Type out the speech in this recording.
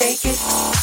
Take it.